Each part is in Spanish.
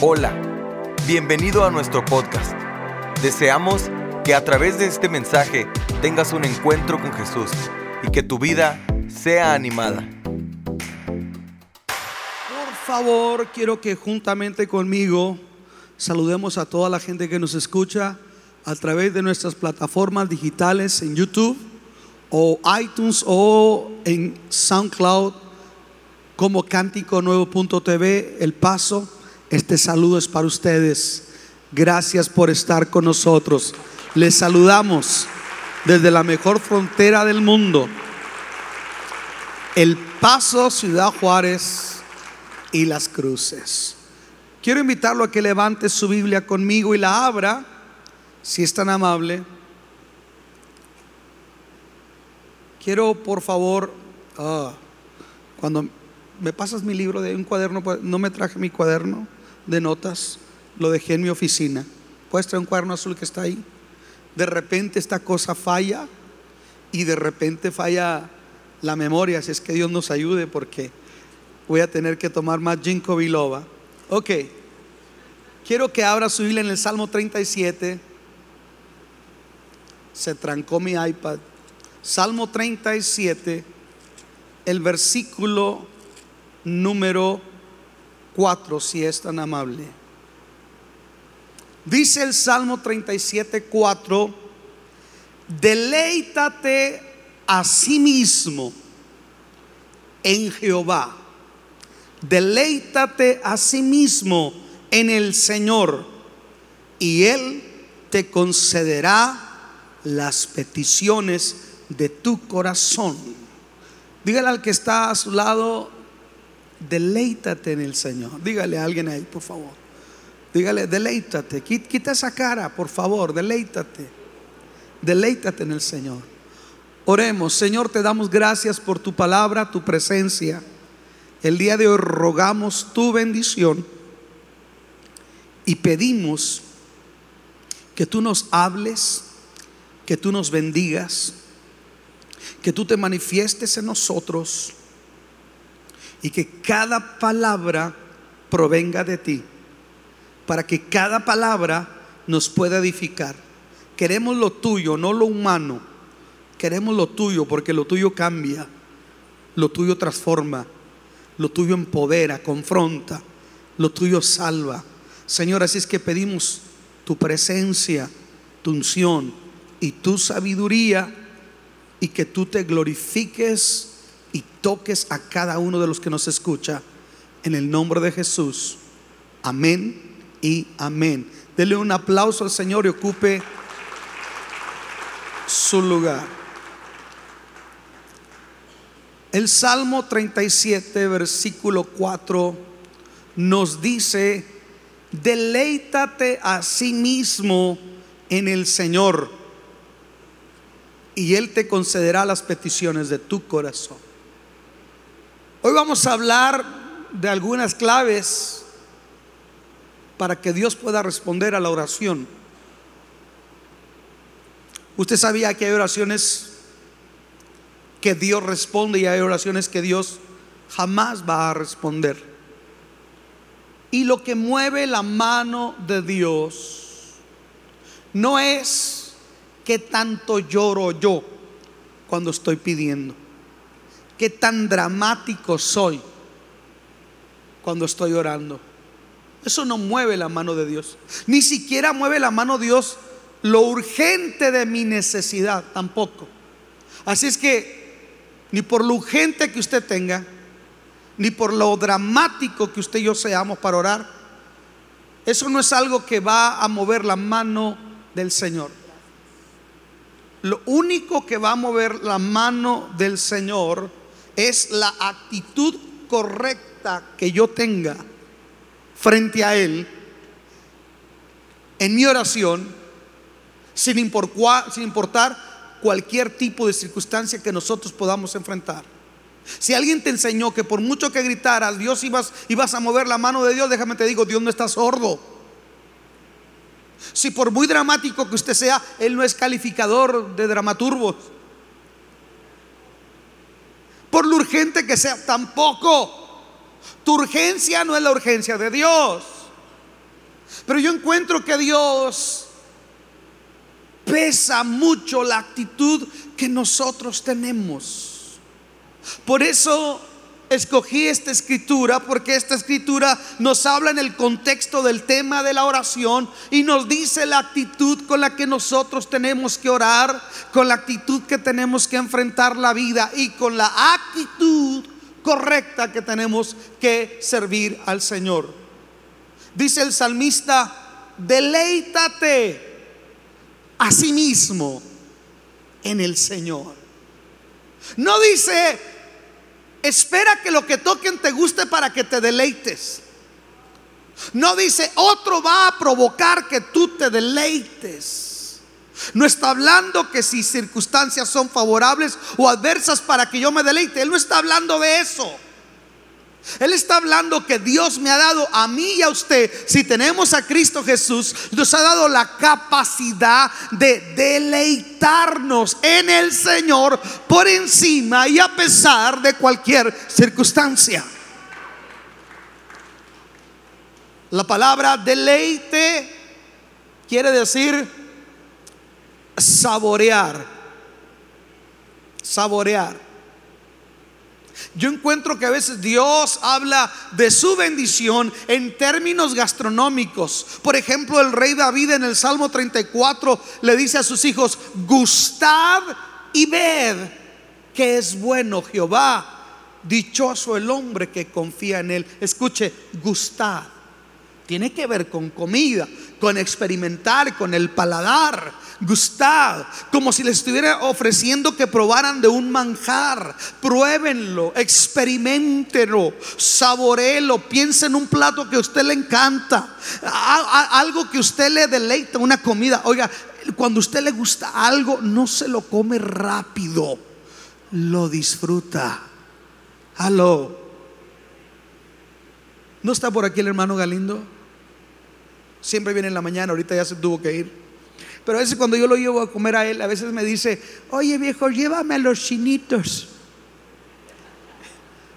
Hola, bienvenido a nuestro podcast. Deseamos que a través de este mensaje tengas un encuentro con Jesús y que tu vida sea animada. Por favor, quiero que juntamente conmigo saludemos a toda la gente que nos escucha a través de nuestras plataformas digitales en YouTube o iTunes o en SoundCloud como Cántico Nuevo.tv, El Paso. Este saludo es para ustedes. Gracias por estar con nosotros. Les saludamos desde la mejor frontera del mundo. El Paso, Ciudad Juárez y Las Cruces. Quiero invitarlo a que levante su Biblia conmigo y la abra, si es tan amable. Quiero, por favor, ah, cuando me pasas mi libro de un cuaderno, no me traje mi cuaderno de notas, lo dejé en mi oficina. Puedes traer un cuaderno azul que está ahí. De repente esta cosa falla y de repente falla la memoria, si es que Dios nos ayude porque voy a tener que tomar más ginkgo biloba. Ok, quiero que abra su Biblia en el Salmo 37. Se trancó mi iPad. Salmo 37, el versículo número 4, si es tan amable. Dice el Salmo 37, 4, deleítate a sí mismo en Jehová. Deleítate a sí mismo en el Señor y Él te concederá las peticiones de tu corazón. Dígale al que está a su lado, deleítate en el Señor. Dígale a alguien ahí, por favor. Dígale, deleítate. Quita esa cara, por favor, deleítate. Deleítate en el Señor. Oremos, Señor, te damos gracias por tu palabra, tu presencia. El día de hoy rogamos tu bendición y pedimos que tú nos hables, que tú nos bendigas, que tú te manifiestes en nosotros y que cada palabra provenga de ti, para que cada palabra nos pueda edificar. Queremos lo tuyo, no lo humano. Queremos lo tuyo porque lo tuyo cambia, lo tuyo transforma, lo tuyo empodera, confronta, lo tuyo salva. Señor, así es que pedimos tu presencia, tu unción y tu sabiduría y que tú te glorifiques y toques a cada uno de los que nos escucha en el nombre de Jesús. Amén y amén. Dele un aplauso al Señor y ocupe su lugar. El Salmo 37, versículo 4, nos dice, deleítate a sí mismo en el Señor y Él te concederá las peticiones de tu corazón. Hoy vamos a hablar de algunas claves para que Dios pueda responder a la oración. Usted sabía que hay oraciones que Dios responde y hay oraciones que Dios jamás va a responder. Y lo que mueve la mano de Dios no es que tanto lloro yo cuando estoy pidiendo qué tan dramático soy cuando estoy orando. Eso no mueve la mano de Dios. Ni siquiera mueve la mano de Dios lo urgente de mi necesidad, tampoco. Así es que ni por lo urgente que usted tenga, ni por lo dramático que usted y yo seamos para orar, eso no es algo que va a mover la mano del Señor. Lo único que va a mover la mano del Señor es la actitud correcta que yo tenga frente a Él en mi oración, sin, importar cualquier tipo de circunstancia que nosotros podamos enfrentar. Si alguien te enseñó que por mucho que gritaras, Dios ibas, ibas a mover la mano de Dios, déjame te digo, Dios no está sordo. Si por muy dramático que usted sea, Él no es calificador de dramaturgos por lo urgente que sea, tampoco. Tu urgencia no es la urgencia de Dios. Pero yo encuentro que Dios pesa mucho la actitud que nosotros tenemos. Por eso escogí esta escritura porque esta escritura nos habla en el contexto del tema de la oración y nos dice la actitud con la que nosotros tenemos que orar, con la actitud que tenemos que enfrentar la vida y con la actitud correcta que tenemos que servir al Señor. Dice el salmista, deleítate a sí mismo en el Señor. No dice, espera que lo que toquen te guste para que te deleites. No dice, otro va a provocar que tú te deleites. No está hablando que si circunstancias son favorables o adversas para que yo me deleite. Él no está hablando de eso. Él está hablando que Dios me ha dado a mí y a usted, si tenemos a Cristo Jesús, nos ha dado la capacidad de deleitarnos en el Señor por encima y a pesar de cualquier circunstancia. La palabra deleite quiere decir saborear, saborear. Yo encuentro que a veces Dios habla de su bendición en términos gastronómicos. Por ejemplo, el rey David en el Salmo 34 le dice a sus hijos, gustad y ved que es bueno Jehová. Dichoso el hombre que confía en él. Escuche, gustad. Tiene que ver con comida, con experimentar, con el paladar gustad, como si les estuviera ofreciendo que probaran de un manjar. Pruébenlo, experimentenlo, saborelo, piensen en un plato que a usted le encanta, algo que usted le deleita, una comida. Oiga, cuando a usted le gusta algo, no se lo come rápido, lo disfruta. Aló. ¿No está por aquí el hermano Galindo? Siempre viene en la mañana, ahorita ya se tuvo que ir. Pero a veces cuando yo lo llevo a comer a él, a veces me dice, oye viejo, llévame a los chinitos.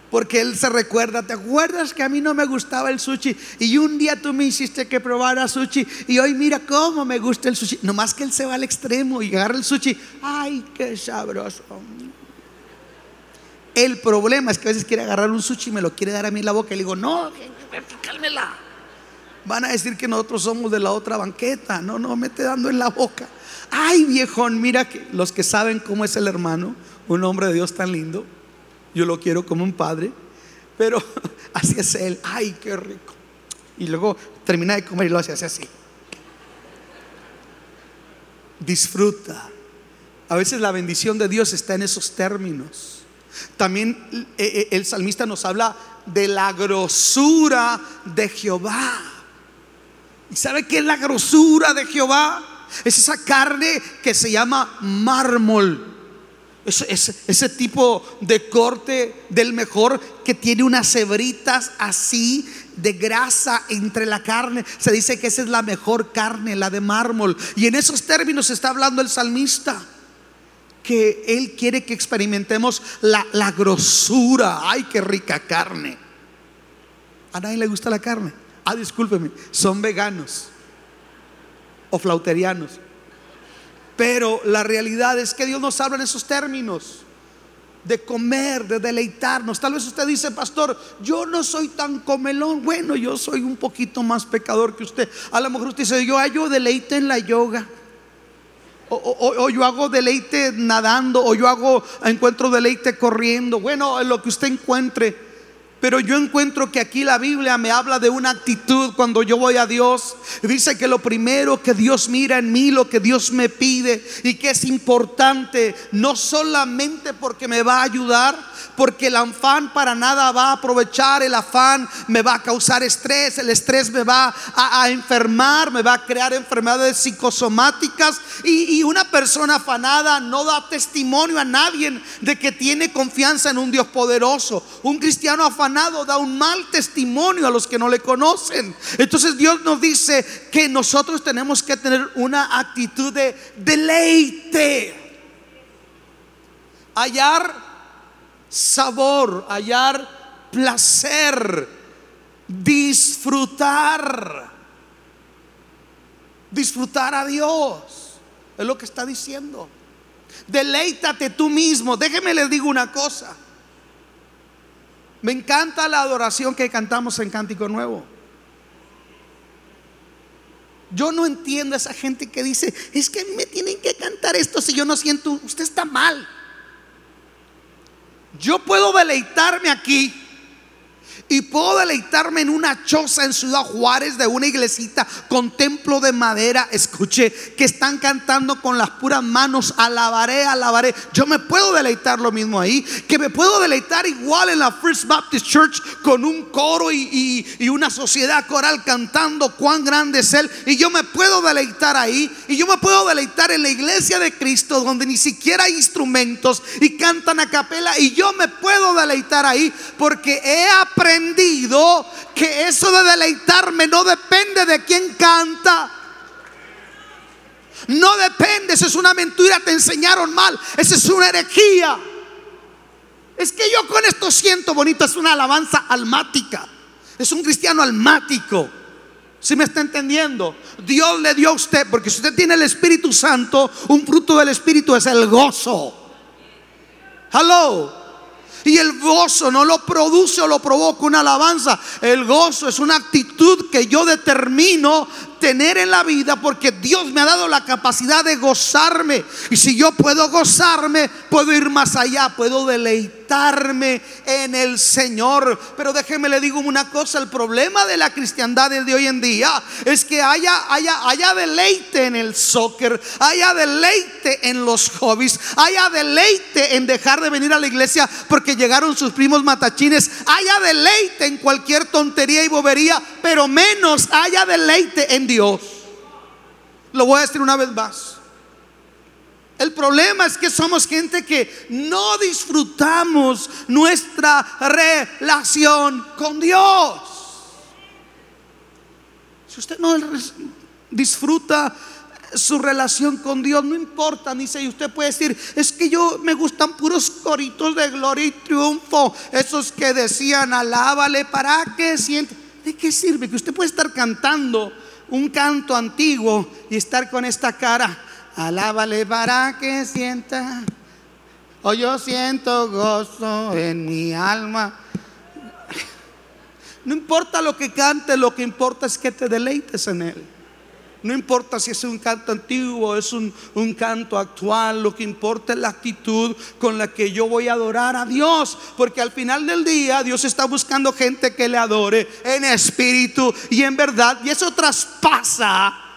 Porque él se recuerda, ¿te acuerdas que a mí no me gustaba el sushi? Y un día tú me hiciste que probara sushi y hoy mira cómo me gusta el sushi. Nomás que él se va al extremo y agarra el sushi. ¡Ay, qué sabroso! El problema es que a veces quiere agarrar un sushi y me lo quiere dar a mí en la boca. Y le digo, no, cálmela van a decir que nosotros somos de la otra banqueta. No, no, me te dando en la boca. Ay, viejón, mira que los que saben cómo es el hermano, un hombre de Dios tan lindo, yo lo quiero como un padre, pero así es él. Ay, qué rico. Y luego termina de comer y lo hace así. Disfruta. A veces la bendición de Dios está en esos términos. También eh, eh, el salmista nos habla de la grosura de Jehová. ¿Y sabe qué es la grosura de Jehová? Es esa carne que se llama mármol. Es, ese tipo de corte del mejor que tiene unas hebritas así de grasa entre la carne. Se dice que esa es la mejor carne, la de mármol. Y en esos términos está hablando el salmista. Que él quiere que experimentemos la, la grosura. Ay, qué rica carne. A nadie le gusta la carne. Ah, discúlpeme, son veganos o flauterianos. Pero la realidad es que Dios nos habla en esos términos de comer, de deleitarnos. Tal vez usted dice, pastor, yo no soy tan comelón. Bueno, yo soy un poquito más pecador que usted. A lo mejor usted dice, yo hallo deleite en la yoga. O, o, yo hago deleite nadando, o yo hago encuentro deleite corriendo. Bueno, en lo que usted encuentre. Pero yo encuentro que aquí la Biblia me habla de una actitud cuando yo voy a Dios. Dice que lo primero que Dios mira en mí, lo que Dios me pide y que es importante, no solamente porque me va a ayudar, porque el afán para nada va a aprovechar, el afán me va a causar estrés, el estrés me va a, enfermar, me va a crear enfermedades psicosomáticas y, y una persona afanada no da testimonio a nadie de que tiene confianza en un Dios poderoso. Un cristiano afanado da un mal testimonio a los que no le conocen. Entonces Dios nos dice que nosotros tenemos que tener una actitud de deleite. Hallar sabor, hallar placer, disfrutar. disfrutar a Dios. Es lo que está diciendo. Deleítate tú mismo. Déjeme les digo una cosa. Me encanta la adoración que cantamos en Cántico Nuevo. Yo no entiendo a esa gente que dice, es que me tienen que cantar esto si yo no siento, usted está mal. Yo puedo deleitarme aquí y puedo deleitarme en una choza en Ciudad Juárez de una iglesita con templo de madera. Escuché que están cantando con las puras manos. Alabaré, alabaré. Yo me puedo deleitar lo mismo ahí. Que me puedo deleitar igual en la First Baptist Church con un coro y, una sociedad coral cantando cuán grande es Él. Y yo me puedo deleitar ahí. Y yo me puedo deleitar en la iglesia de Cristo donde ni siquiera hay instrumentos y cantan a capela. Y yo me puedo deleitar ahí porque he aprendido que eso de deleitarme no depende de quién canta. No depende, eso es una mentira, te enseñaron mal, esa es una herejía. Es que yo con esto siento bonito, es una alabanza almática, es un cristiano almático. Si me está entendiendo? Dios le dio a usted, porque si usted tiene el Espíritu Santo, un fruto del Espíritu es el gozo. Hello. Y el gozo no lo produce o lo provoca una alabanza. El gozo es una actitud que yo determino tener en la vida porque Dios me ha dado la capacidad de gozarme. Y si yo puedo gozarme, puedo ir más allá, puedo en el Señor. Pero déjeme le digo una cosa, el problema de la cristiandad de hoy en día es que haya, haya, haya deleite en el soccer, haya deleite en los hobbies, haya deleite en dejar de venir a la iglesia porque llegaron sus primos matachines, haya deleite en cualquier tontería y bobería, pero menos haya deleite en Dios. Lo voy a decir una vez más. El problema es que somos gente que no disfrutamos nuestra relación con Dios. Si usted no disfruta su relación con Dios, no importa, ni si usted puede decir, es que yo me gustan puros coritos de gloria y triunfo, esos que decían, alábale para que siente. ¿De qué sirve? Que usted puede estar cantando un canto antiguo y estar con esta cara. Alábale para que sienta. O oh, yo siento gozo en mi alma. No importa lo que cante, lo que importa es que te deleites en él. No importa si es un canto antiguo es un, canto actual, lo que importa es la actitud con la que yo voy a adorar a Dios. Porque al final del día Dios está buscando gente que le adore en espíritu y en verdad. Y eso traspasa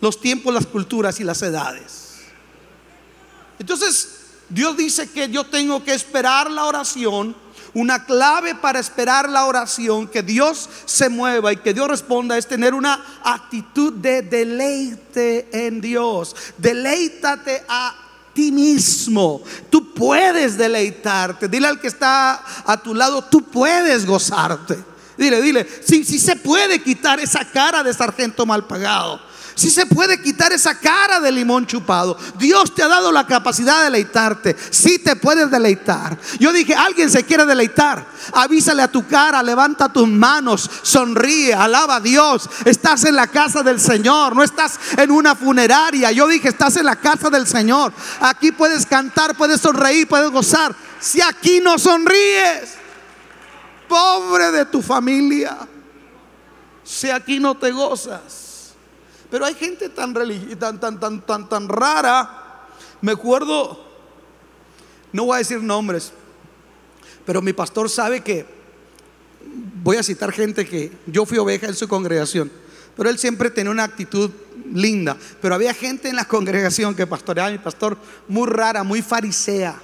los tiempos, las culturas y las edades. Entonces Dios dice que yo tengo que esperar la oración una clave para esperar la oración, que Dios se mueva y que Dios responda, es tener una actitud de deleite en Dios. Deleítate a ti mismo. Tú puedes deleitarte. Dile al que está a tu lado, tú puedes gozarte. Dile, dile, si, si se puede quitar esa cara de sargento mal pagado. Si se puede quitar esa cara de limón chupado. Dios te ha dado la capacidad de deleitarte. Si te puedes deleitar. Yo dije, alguien se quiere deleitar. Avísale a tu cara, levanta tus manos, sonríe, alaba a Dios. Estás en la casa del Señor, no estás en una funeraria. Yo dije, estás en la casa del Señor. Aquí puedes cantar, puedes sonreír, puedes gozar. Si aquí no sonríes, pobre de tu familia. Si aquí no te gozas. Pero hay gente tan, tan, tan, tan, tan, tan rara. Me acuerdo, no voy a decir nombres, pero mi pastor sabe que, voy a citar gente que yo fui oveja en su congregación, pero él siempre tenía una actitud linda. Pero había gente en la congregación que pastoreaba mi pastor muy rara, muy farisea.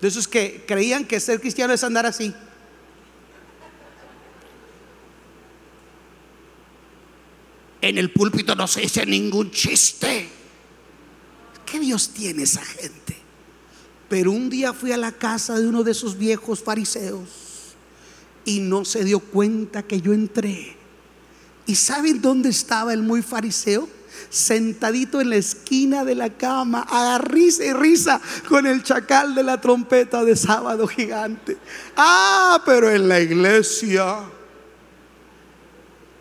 De esos que creían que ser cristiano es andar así. En el púlpito no se dice ningún chiste. ¿Qué Dios tiene esa gente? Pero un día fui a la casa de uno de esos viejos fariseos y no se dio cuenta que yo entré. ¿Y saben dónde estaba el muy fariseo? Sentadito en la esquina de la cama, a risa y risa con el chacal de la trompeta de sábado gigante. Ah, pero en la iglesia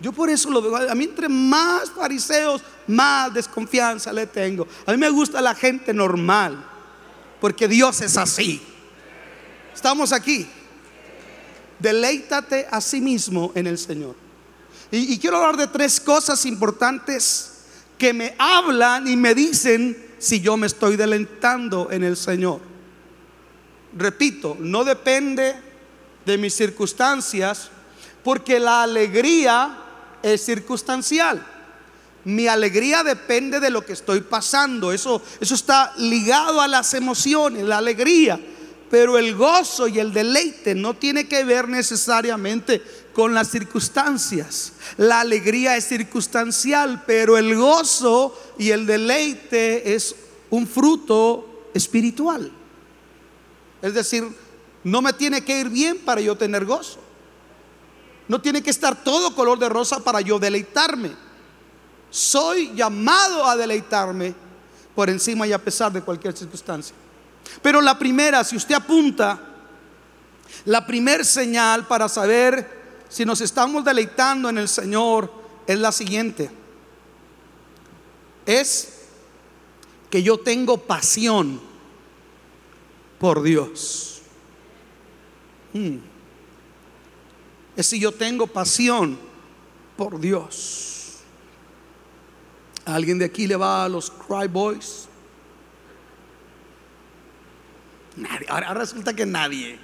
Yo por eso lo veo. A mí entre más fariseos, más desconfianza le tengo. A mí me gusta la gente normal, porque Dios es así. Estamos aquí. Deleítate a sí mismo en el Señor. Y, y quiero hablar de tres cosas importantes que me hablan y me dicen si yo me estoy deleitando en el Señor. Repito, no depende de mis circunstancias, porque la alegría es circunstancial. Mi alegría depende de lo que estoy pasando. Eso, eso está ligado a las emociones, la alegría. Pero el gozo y el deleite no tiene que ver necesariamente con las circunstancias. La alegría es circunstancial, pero el gozo y el deleite es un fruto espiritual. Es decir, no me tiene que ir bien para yo tener gozo. No tiene que estar todo color de rosa para yo deleitarme. Soy llamado a deleitarme por encima y a pesar de cualquier circunstancia. Pero la primera, si usted apunta, la primer señal para saber si nos estamos deleitando en el Señor es la siguiente. Es que yo tengo pasión por Dios. Hmm es si yo tengo pasión por Dios. ¿Alguien de aquí le va a los Cry Boys? Nadie. Ahora resulta que nadie.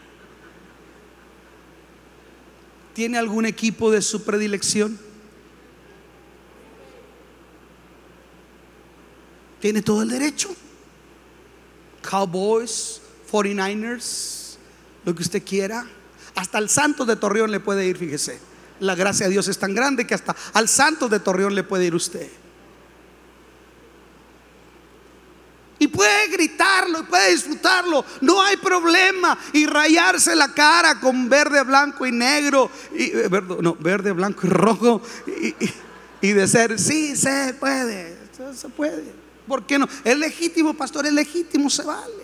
¿Tiene algún equipo de su predilección? Tiene todo el derecho. Cowboys, 49ers, lo que usted quiera. Hasta el Santos de Torreón le puede ir, fíjese. La gracia de Dios es tan grande que hasta al Santos de Torreón le puede ir usted. Y puede gritarlo, y puede disfrutarlo, no hay problema. Y rayarse la cara con verde, blanco y negro, y, eh, no, verde, blanco y rojo, y, y de ser, sí, se puede, se puede. ¿Por qué no? Es legítimo, pastor, es legítimo, se vale.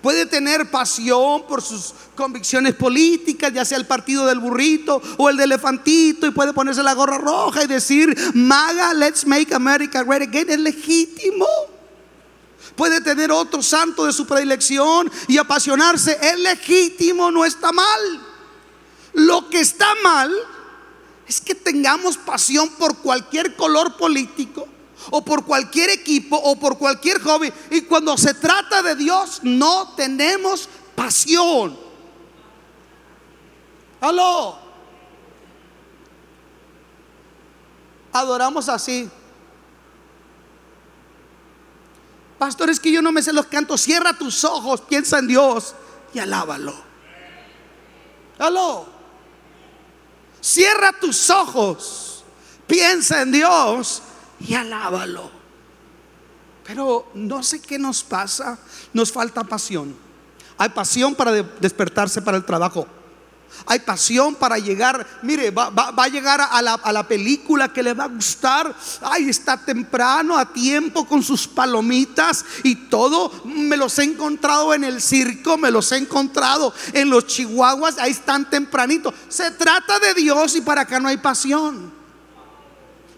Puede tener pasión por sus convicciones políticas, ya sea el partido del burrito o el de elefantito, y puede ponerse la gorra roja y decir, Maga, let's make America great again. Es legítimo. Puede tener otro santo de su predilección y apasionarse. Es legítimo, no está mal. Lo que está mal es que tengamos pasión por cualquier color político o por cualquier equipo o por cualquier hobby. Y cuando se trata de Dios, no tenemos pasión. Aló. Adoramos así. Pastor, es que yo no me sé los cantos. Cierra tus ojos, piensa en Dios y alábalo. Aló. Cierra tus ojos, piensa en Dios y alábalo. Pero no sé qué nos pasa, nos falta pasión. Hay pasión para despertarse para el trabajo. Hay pasión para llegar, mire, va, a llegar a la, a la, película que le va a gustar. Ay, está temprano, a tiempo, con sus palomitas y todo. Me los he encontrado en el circo, me los he encontrado en los chihuahuas, ahí están tempranito. Se trata de Dios y para acá no hay pasión.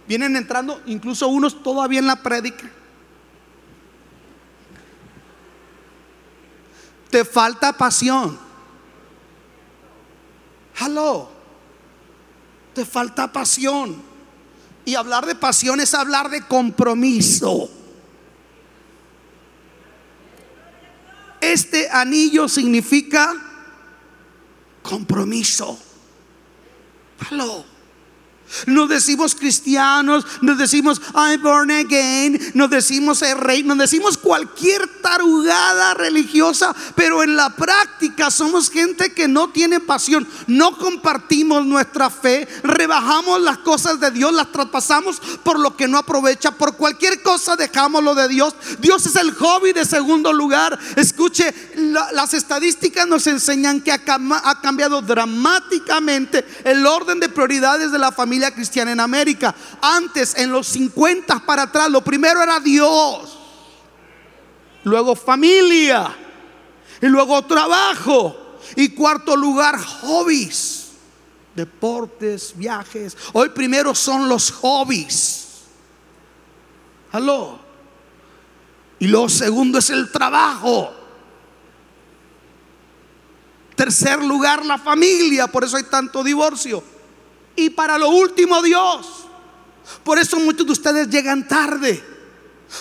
Vienen entrando incluso unos todavía en la prédica. Te falta pasión. Hello. Te falta pasión. Y hablar de pasión es hablar de compromiso. Este anillo significa compromiso. Hello. Nos decimos cristianos, nos decimos I'm born again, nos decimos el rey, nos decimos cualquier tarugada religiosa, pero en la práctica somos gente que no tiene pasión, no compartimos nuestra fe, rebajamos las cosas de Dios, las traspasamos por lo que no aprovecha, por cualquier cosa dejamos lo de Dios. Dios es el hobby de segundo lugar. Escuche, las estadísticas nos enseñan que ha cambiado dramáticamente el orden de prioridades de la familia cristiana en América. Antes, en los 50 para atrás, lo primero era Dios. Luego familia. Y luego trabajo. Y cuarto lugar, hobbies. deportes, viajes. Hoy primero son los hobbies. Aló. Y lo segundo es el trabajo. Tercer lugar, la familia. Por eso hay tanto divorcio. Y para lo último, Dios. Por eso muchos de ustedes llegan tarde.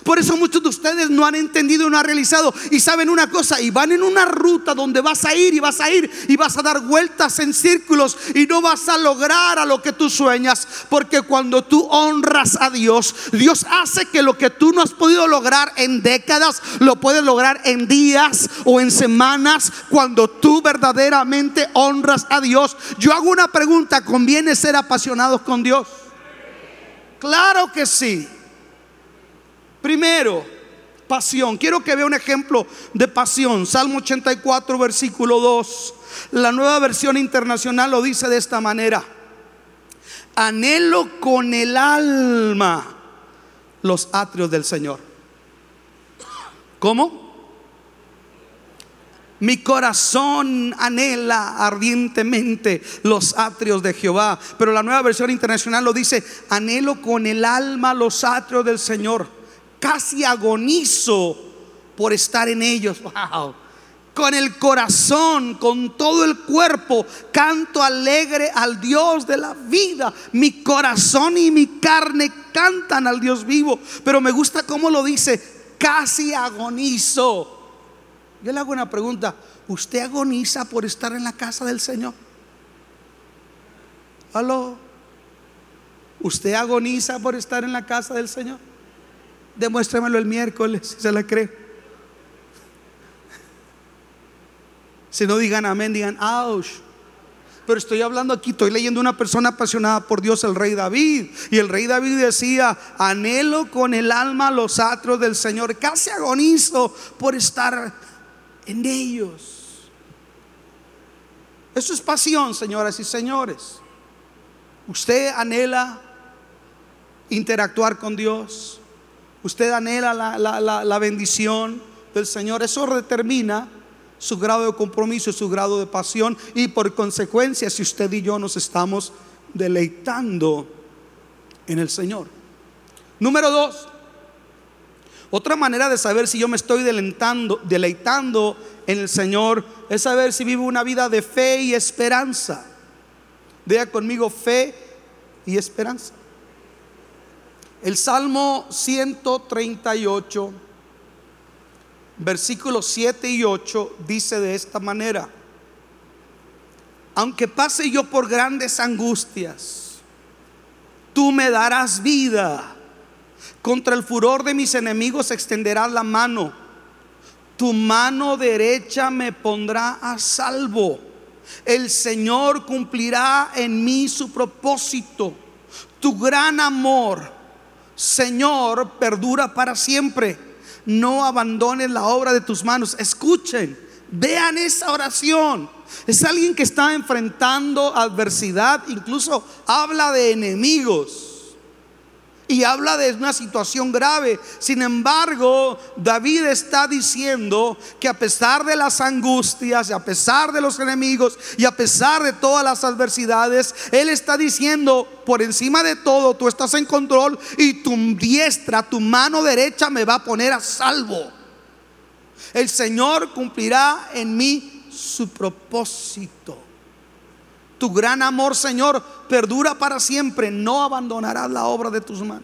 Por eso muchos de ustedes no han entendido y no han realizado. Y saben una cosa, y van en una ruta donde vas a ir y vas a ir y vas a dar vueltas en círculos y no vas a lograr a lo que tú sueñas. Porque cuando tú honras a Dios, Dios hace que lo que tú no has podido lograr en décadas, lo puedes lograr en días o en semanas. Cuando tú verdaderamente honras a Dios. Yo hago una pregunta, ¿conviene ser apasionados con Dios? Claro que sí. Primero, pasión. Quiero que vea un ejemplo de pasión. Salmo 84, versículo 2. La nueva versión internacional lo dice de esta manera. Anhelo con el alma los atrios del Señor. ¿Cómo? Mi corazón anhela ardientemente los atrios de Jehová. Pero la nueva versión internacional lo dice, anhelo con el alma los atrios del Señor casi agonizo por estar en ellos. Wow. Con el corazón, con todo el cuerpo, canto alegre al Dios de la vida. Mi corazón y mi carne cantan al Dios vivo. Pero me gusta cómo lo dice, casi agonizo. Yo le hago una pregunta, ¿usted agoniza por estar en la casa del Señor? ¿Aló? ¿Usted agoniza por estar en la casa del Señor? Demuéstremelo el miércoles, si se la cree. Si no digan amén, digan ouch. Pero estoy hablando aquí, estoy leyendo una persona apasionada por Dios, el rey David. Y el rey David decía, anhelo con el alma los atros del Señor. Casi agonizo por estar en ellos. Eso es pasión, señoras y señores. Usted anhela interactuar con Dios usted anhela la, bendición del Señor, eso determina su grado de compromiso su grado de pasión y por consecuencia si usted y yo nos estamos deleitando en el Señor. Número dos, otra manera de saber si yo me estoy deleitando, en el Señor es saber si vivo una vida de fe y esperanza. Vea conmigo fe y esperanza. El Salmo 138, versículos 7 y 8 dice de esta manera, aunque pase yo por grandes angustias, tú me darás vida. Contra el furor de mis enemigos extenderás la mano. Tu mano derecha me pondrá a salvo. El Señor cumplirá en mí su propósito. Tu gran amor Señor, perdura para siempre. No abandones la obra de tus manos. Escuchen, vean esa oración. Es alguien que está enfrentando adversidad, incluso habla de enemigos y habla de una situación grave. Sin embargo, David está diciendo que a pesar de las angustias y a pesar de los enemigos y a pesar de todas las adversidades, él está diciendo, por encima de todo, tú estás en control y tu diestra, tu mano derecha me va a poner a salvo. El Señor cumplirá en mí su propósito. Tu gran amor, Señor, perdura para siempre. No abandonarás la obra de tus manos.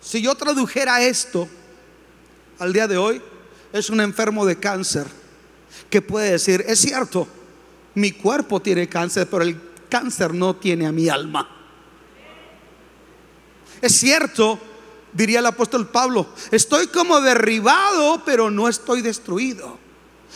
Si yo tradujera esto al día de hoy, es un enfermo de cáncer que puede decir, es cierto, mi cuerpo tiene cáncer, pero el cáncer no tiene a mi alma. Es cierto, diría el apóstol Pablo, estoy como derribado, pero no estoy destruido.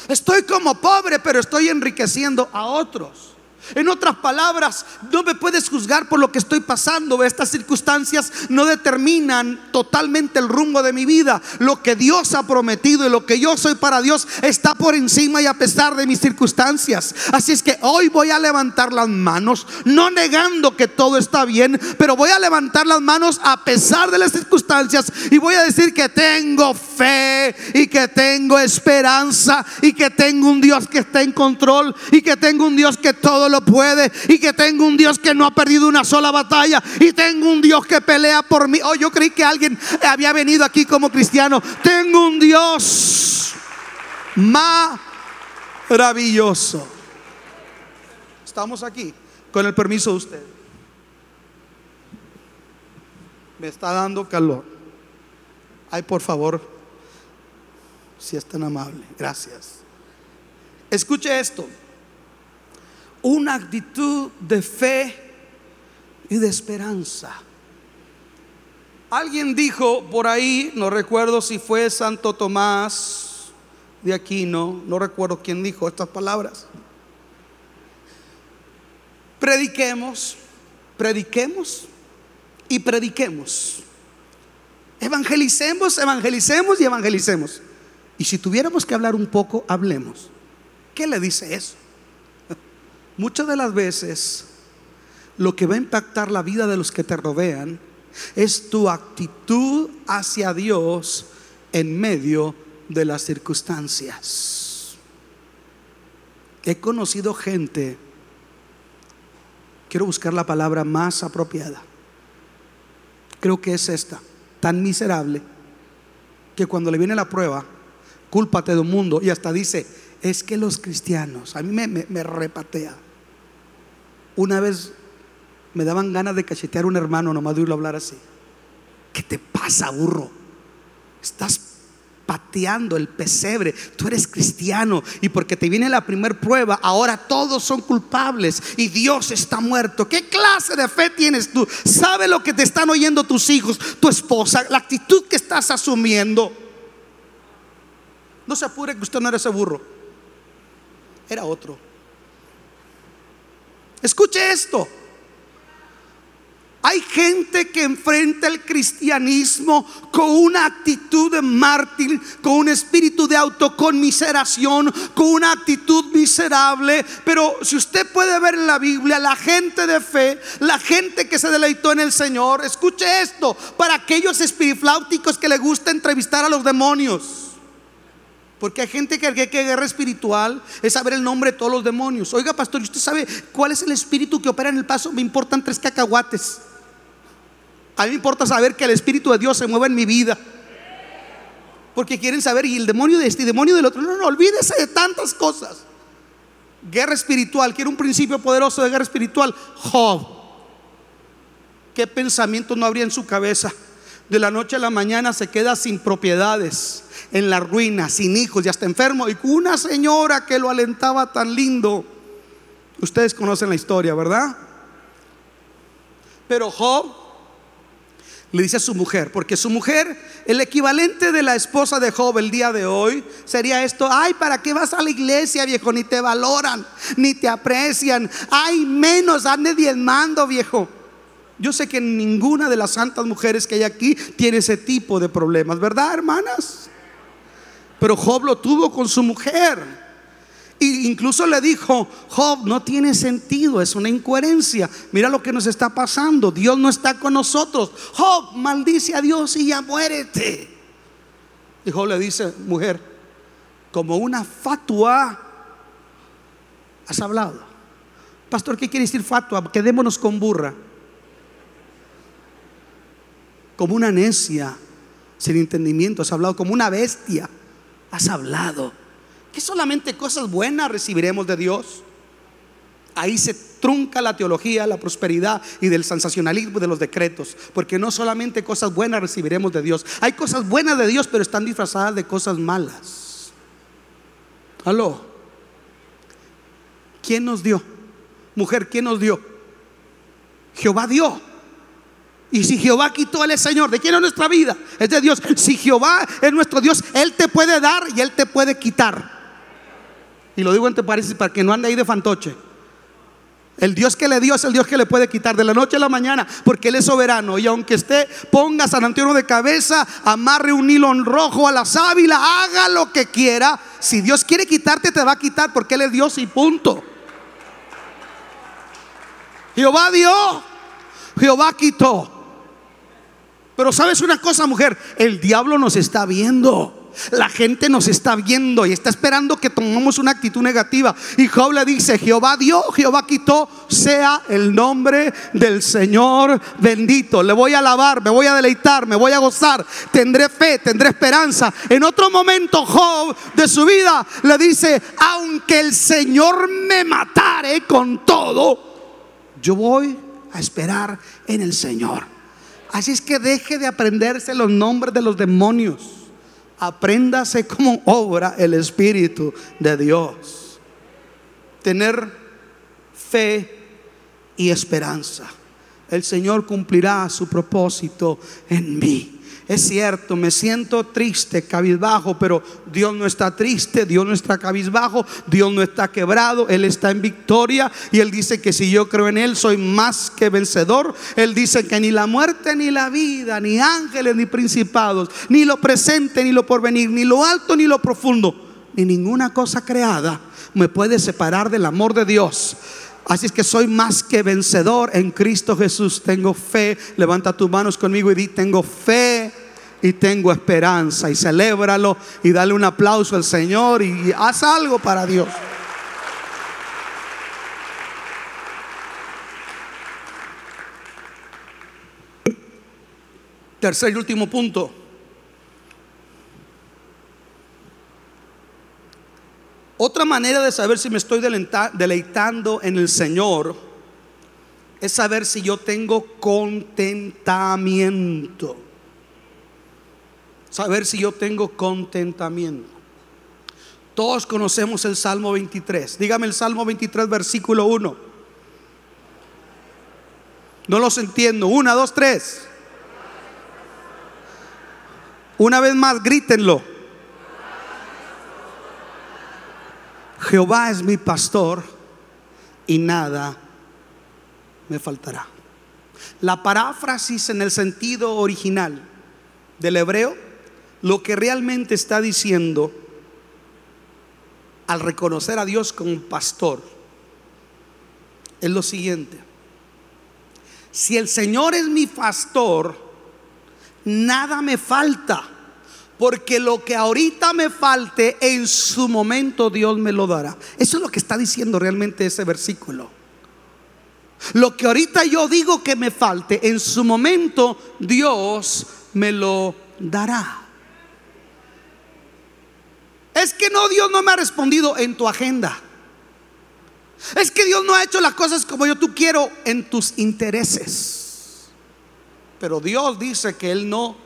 Estoy como pobre, pero estoy enriqueciendo a otros. En otras palabras, no me puedes juzgar por lo que estoy pasando. Estas circunstancias no determinan totalmente el rumbo de mi vida. Lo que Dios ha prometido y lo que yo soy para Dios está por encima y a pesar de mis circunstancias. Así es que hoy voy a levantar las manos, no negando que todo está bien, pero voy a levantar las manos a pesar de las circunstancias y voy a decir que tengo fe y que tengo esperanza y que tengo un Dios que está en control y que tengo un Dios que todo lo puede y que tengo un Dios que no ha perdido una sola batalla y tengo un Dios que pelea por mí. Oh, yo creí que alguien había venido aquí como cristiano. Tengo un Dios maravilloso. Estamos aquí con el permiso de usted. Me está dando calor. Ay, por favor, si es tan amable. Gracias. Escuche esto. Una actitud de fe y de esperanza. Alguien dijo por ahí, no recuerdo si fue Santo Tomás de Aquino, no recuerdo quién dijo estas palabras. Prediquemos, prediquemos y prediquemos. Evangelicemos, evangelicemos y evangelicemos. Y si tuviéramos que hablar un poco, hablemos. ¿Qué le dice eso? Muchas de las veces lo que va a impactar la vida de los que te rodean es tu actitud hacia Dios en medio de las circunstancias. He conocido gente, quiero buscar la palabra más apropiada, creo que es esta, tan miserable, que cuando le viene la prueba, cúlpate de un mundo y hasta dice, es que los cristianos, a mí me, repatea. Una vez me daban ganas de cachetear a un hermano nomás de oírlo hablar así. ¿Qué te pasa, burro? Estás pateando el pesebre. Tú eres cristiano y porque te viene la primer prueba, ahora todos son culpables y Dios está muerto. ¿Qué clase de fe tienes tú? ¿Sabe lo que te están oyendo tus hijos, tu esposa, la actitud que estás asumiendo? No se apure que usted no era ese burro. Era otro. Escuche esto. Hay gente que enfrenta el cristianismo con una actitud de mártir, con un espíritu de autoconmiseración, con una actitud miserable. Pero si usted puede ver en la Biblia, la gente de fe, la gente que se deleitó en el Señor, escuche esto, para aquellos espirifláuticos que le gusta entrevistar a los demonios. Porque hay gente que cree que guerra espiritual es saber el nombre de todos los demonios. Oiga, pastor, ¿usted sabe cuál es el espíritu que opera en el paso? Me importan tres cacahuates. A mí me importa saber que el Espíritu de Dios se mueve en mi vida. Porque quieren saber, y el demonio de este y demonio del otro. No, no, olvídese de tantas cosas. Guerra espiritual, quiere un principio poderoso de guerra espiritual. Job. ¿Qué pensamiento no habría en su cabeza? De la noche a la mañana se queda sin propiedades, en la ruina, sin hijos y hasta enfermo. Y una señora que lo alentaba tan lindo. Ustedes conocen la historia, ¿verdad? Pero Job le dice a su mujer, porque su mujer, el equivalente de la esposa de Job el día de hoy, sería esto, ay, ¿para qué vas a la iglesia, viejo? Ni te valoran, ni te aprecian, ay, menos, ande diezmando, viejo. Yo sé que ninguna de las santas mujeres que hay aquí tiene ese tipo de problemas, ¿verdad, hermanas? Pero Job lo tuvo con su mujer. Y incluso le dijo, Job, no tiene sentido, es una incoherencia. Mira lo que nos está pasando, Dios no está con nosotros. Job, maldice a Dios y ya muérete. Y Job le dice, mujer, como una fatua, has hablado. Pastor, ¿qué quiere decir fatua? Quedémonos con burra. Como una necia, sin entendimiento, has hablado como una bestia, has hablado que solamente cosas buenas recibiremos de Dios. Ahí se trunca la teología, la prosperidad y del sensacionalismo de los decretos, porque no solamente cosas buenas recibiremos de Dios, hay cosas buenas de Dios, pero están disfrazadas de cosas malas. Aló. ¿Quién nos dio? Mujer, ¿quién nos dio? Jehová dio. Y si Jehová quitó, Él es Señor. ¿De quién es nuestra vida? Es de Dios. Si Jehová es nuestro Dios, Él te puede dar y Él te puede quitar. Y lo digo entre paréntesis para que no ande ahí de fantoche. El Dios que le dio es el Dios que le puede quitar de la noche a la mañana, porque Él es soberano. Y aunque esté, ponga San Antonio de cabeza, amarre un hilo rojo a la sábila, haga lo que quiera. Si Dios quiere quitarte, te va a quitar, porque Él es Dios y punto. Jehová dio, Jehová quitó. Pero sabes una cosa, mujer, el diablo nos está viendo. La gente nos está viendo y está esperando que tomemos una actitud negativa. Y Job le dice, Jehová dio, Jehová quitó, sea el nombre del Señor bendito. Le voy a alabar, me voy a deleitar, me voy a gozar, tendré fe, tendré esperanza. En otro momento Job de su vida le dice, aunque el Señor me matare con todo, yo voy a esperar en el Señor. Así es que deje de aprenderse los nombres de los demonios. Apréndase cómo obra el Espíritu de Dios. Tener fe y esperanza. El Señor cumplirá su propósito en mí. Es cierto, me siento triste, cabizbajo, pero Dios no está triste, Dios no está cabizbajo, Dios no está quebrado, Él está en victoria y Él dice que si yo creo en Él soy más que vencedor. Él dice que ni la muerte, ni la vida, ni ángeles, ni principados, ni lo presente, ni lo porvenir, ni lo alto, ni lo profundo, ni ninguna cosa creada me puede separar del amor de Dios. Así es que soy más que vencedor en Cristo Jesús. Tengo fe. Levanta tus manos conmigo y di, tengo fe y tengo esperanza. Y celébralo y dale un aplauso al Señor y haz algo para Dios. Tercer y último punto. Otra manera de saber si me estoy deleitando en el Señor es saber si yo tengo contentamiento. Saber si yo tengo contentamiento. Todos conocemos el Salmo 23. Dígame el Salmo 23, versículo 1. No los entiendo. Una, dos, tres. Una vez más, grítenlo. Jehová es mi pastor y nada me faltará. La paráfrasis en el sentido original del hebreo, lo que realmente está diciendo al reconocer a Dios como pastor, es lo siguiente. Si el Señor es mi pastor, nada me falta. Porque lo que ahorita me falte, en su momento Dios me lo dará. Eso es lo que está diciendo realmente ese versículo. Lo que ahorita yo digo que me falte, en su momento Dios me lo dará. Es que no, Dios no me ha respondido en tu agenda. Es que Dios no ha hecho las cosas como yo tú quiero en tus intereses. Pero Dios dice que Él no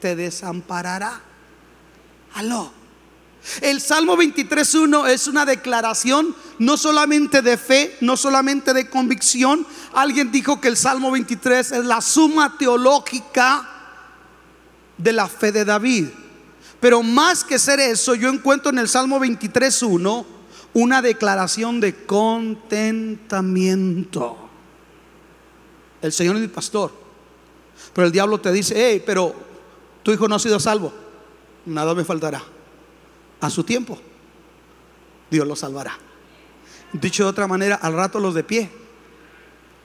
te desamparará. Aló. El Salmo 23.1 es una declaración no solamente de fe, no solamente de convicción. Alguien dijo que el Salmo 23 es la suma teológica de la fe de David. Pero más que ser eso, yo encuentro en el Salmo 23.1 una declaración de contentamiento. El Señor es mi pastor. Pero el diablo te dice, hey, pero tu hijo no ha sido salvo nada me faltará. A su tiempo, Dios lo salvará. Dicho de otra manera, al rato los de pie,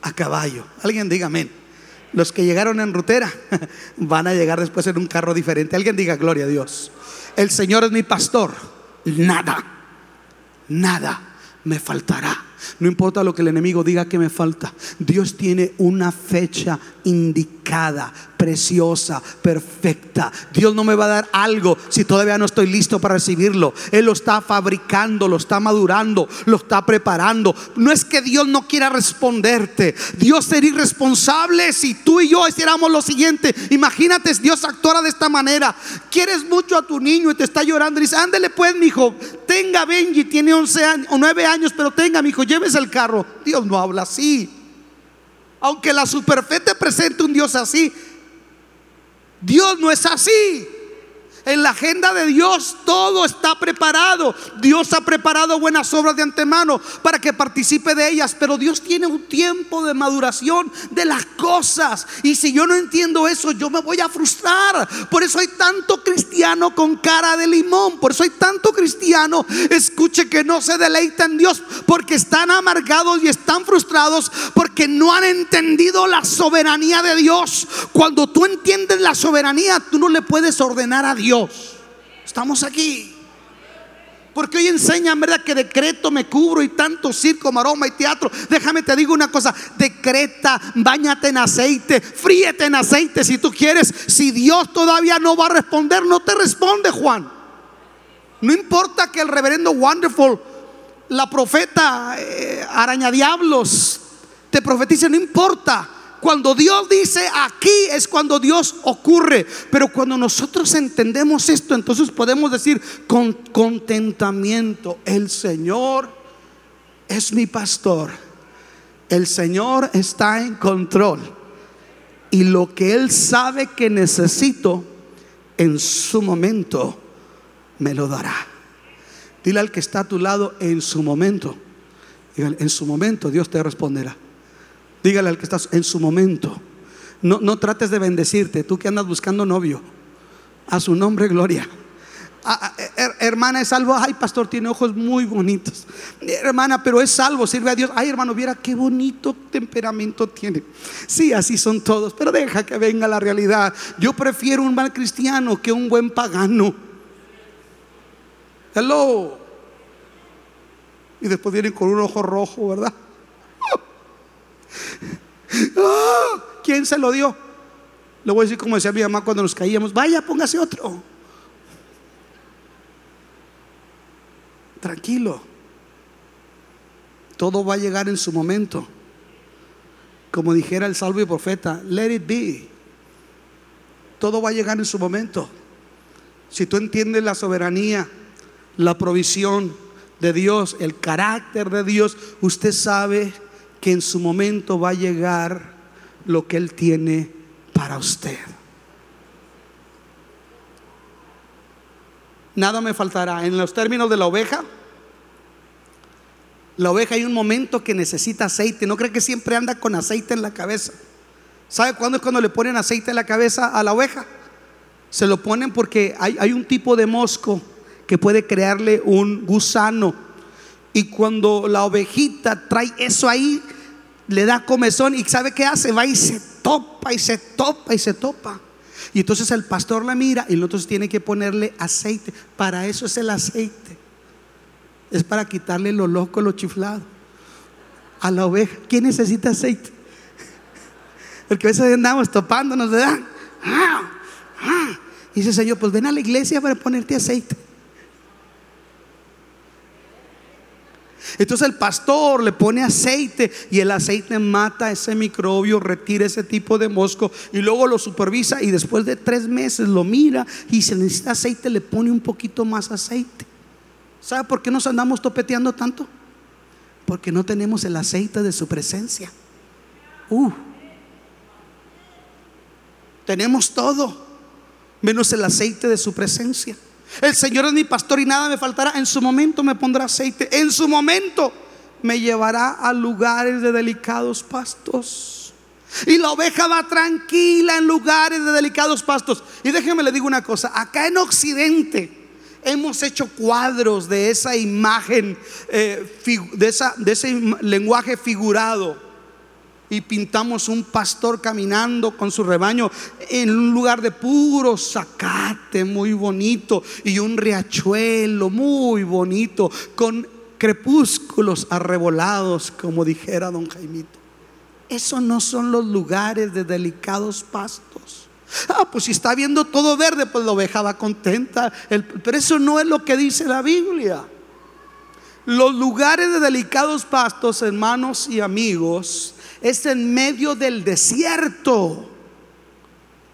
a caballo. Alguien diga amén. Los que llegaron en rutera van a llegar después en un carro diferente. Alguien diga gloria a Dios. El Señor es mi pastor. Nada, nada me faltará. No importa lo que el enemigo diga que me falta. Dios tiene una fecha indicada preciosa, perfecta. Dios no me va a dar algo si todavía no estoy listo para recibirlo. Él lo está fabricando, lo está madurando, lo está preparando. No es que Dios no quiera responderte. Dios sería irresponsable si tú y yo hiciéramos lo siguiente. Imagínate, Dios actuara de esta manera. Quieres mucho a tu niño y te está llorando y dice, ándele pues, mi hijo, tenga Benji, tiene 11 años o 9 años, pero tenga, mi hijo, lleves el carro. Dios no habla así. Aunque la superfe te presente un Dios así, Dios no es así. En la agenda de Dios todo está preparado. Dios ha preparado buenas obras de antemano para que participe de ellas. Pero Dios tiene un tiempo de maduración de las cosas. Y si yo no entiendo eso, yo me voy a frustrar. Por eso hay tanto cristiano con cara de limón. Por eso hay tanto cristiano, escuche que no se deleita en Dios. Porque están amargados y están frustrados. Porque no han entendido la soberanía de Dios. Cuando tú entiendes la soberanía, tú no le puedes ordenar a Dios. Estamos aquí. Porque hoy enseñan, ¿verdad? Que decreto me cubro y tanto circo, maroma y teatro. Déjame te digo una cosa. Decreta, bañate en aceite, fríete en aceite si tú quieres. Si Dios todavía no va a responder, no te responde, Juan. No importa que el reverendo Wonderful, la profeta eh, araña diablos, te profetice, no importa. Cuando Dios dice aquí es cuando Dios ocurre. Pero cuando nosotros entendemos esto, entonces podemos decir con contentamiento, el Señor es mi pastor. El Señor está en control. Y lo que Él sabe que necesito, en su momento me lo dará. Dile al que está a tu lado, en su momento. En su momento Dios te responderá. Dígale al que estás en su momento. No, no trates de bendecirte, tú que andas buscando novio. A su nombre, gloria. Ah, ah, hermana es salvo. Ay, pastor, tiene ojos muy bonitos. Hermana, pero es salvo, sirve a Dios. Ay, hermano, viera qué bonito temperamento tiene. Sí, así son todos, pero deja que venga la realidad. Yo prefiero un mal cristiano que un buen pagano. Hello. Y después vienen con un ojo rojo, ¿verdad? Ah, ¿Quién se lo dio? Le voy a decir como decía mi mamá cuando nos caíamos, vaya, póngase otro. Tranquilo. Todo va a llegar en su momento. Como dijera el salvo y profeta, let it be. Todo va a llegar en su momento. Si tú entiendes la soberanía, la provisión de Dios, el carácter de Dios, usted sabe que en su momento va a llegar lo que Él tiene para usted. Nada me faltará. En los términos de la oveja, la oveja hay un momento que necesita aceite. No cree que siempre anda con aceite en la cabeza. ¿Sabe cuándo es cuando le ponen aceite en la cabeza a la oveja? Se lo ponen porque hay, hay un tipo de mosco que puede crearle un gusano. Y cuando la ovejita trae eso ahí, le da comezón y ¿sabe qué hace? Va y se topa y se topa y se topa. Y entonces el pastor la mira y entonces tiene que ponerle aceite. Para eso es el aceite. Es para quitarle lo loco, lo chiflado. A la oveja. ¿Quién necesita aceite? Porque a veces andamos topándonos, ¿verdad? Ah, ah. Y dice Señor, pues ven a la iglesia para ponerte aceite. Entonces el pastor le pone aceite y el aceite mata ese microbio, retira ese tipo de mosco y luego lo supervisa y después de tres meses lo mira y si necesita aceite le pone un poquito más aceite. ¿Sabe por qué nos andamos topeteando tanto? Porque no tenemos el aceite de su presencia. Uh. Tenemos todo, menos el aceite de su presencia. El Señor es mi pastor y nada me faltará. En su momento me pondrá aceite. En su momento me llevará a lugares de delicados pastos. Y la oveja va tranquila en lugares de delicados pastos. Y déjeme le digo una cosa. Acá en Occidente hemos hecho cuadros de esa imagen, eh, de, ese lenguaje figurado y pintamos un pastor caminando con su rebaño en un lugar de puro zacate, muy bonito, y un riachuelo muy bonito, con crepúsculos arrebolados, como dijera don Jaimito. Esos no son los lugares de delicados pastos. Ah, pues si está viendo todo verde, pues la oveja va contenta. pero eso no es lo que dice la Biblia. Los lugares de delicados pastos, hermanos y amigos, es en medio del desierto.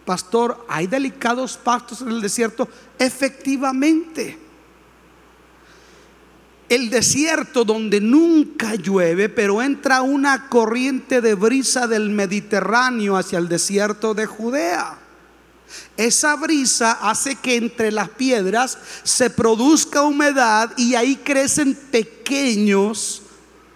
Pastor, ¿hay delicados pastos en el desierto? Efectivamente. El desierto donde nunca llueve, pero entra una corriente de brisa del Mediterráneo hacia el desierto de Judea. Esa brisa hace que entre las piedras se produzca humedad y ahí crecen pequeños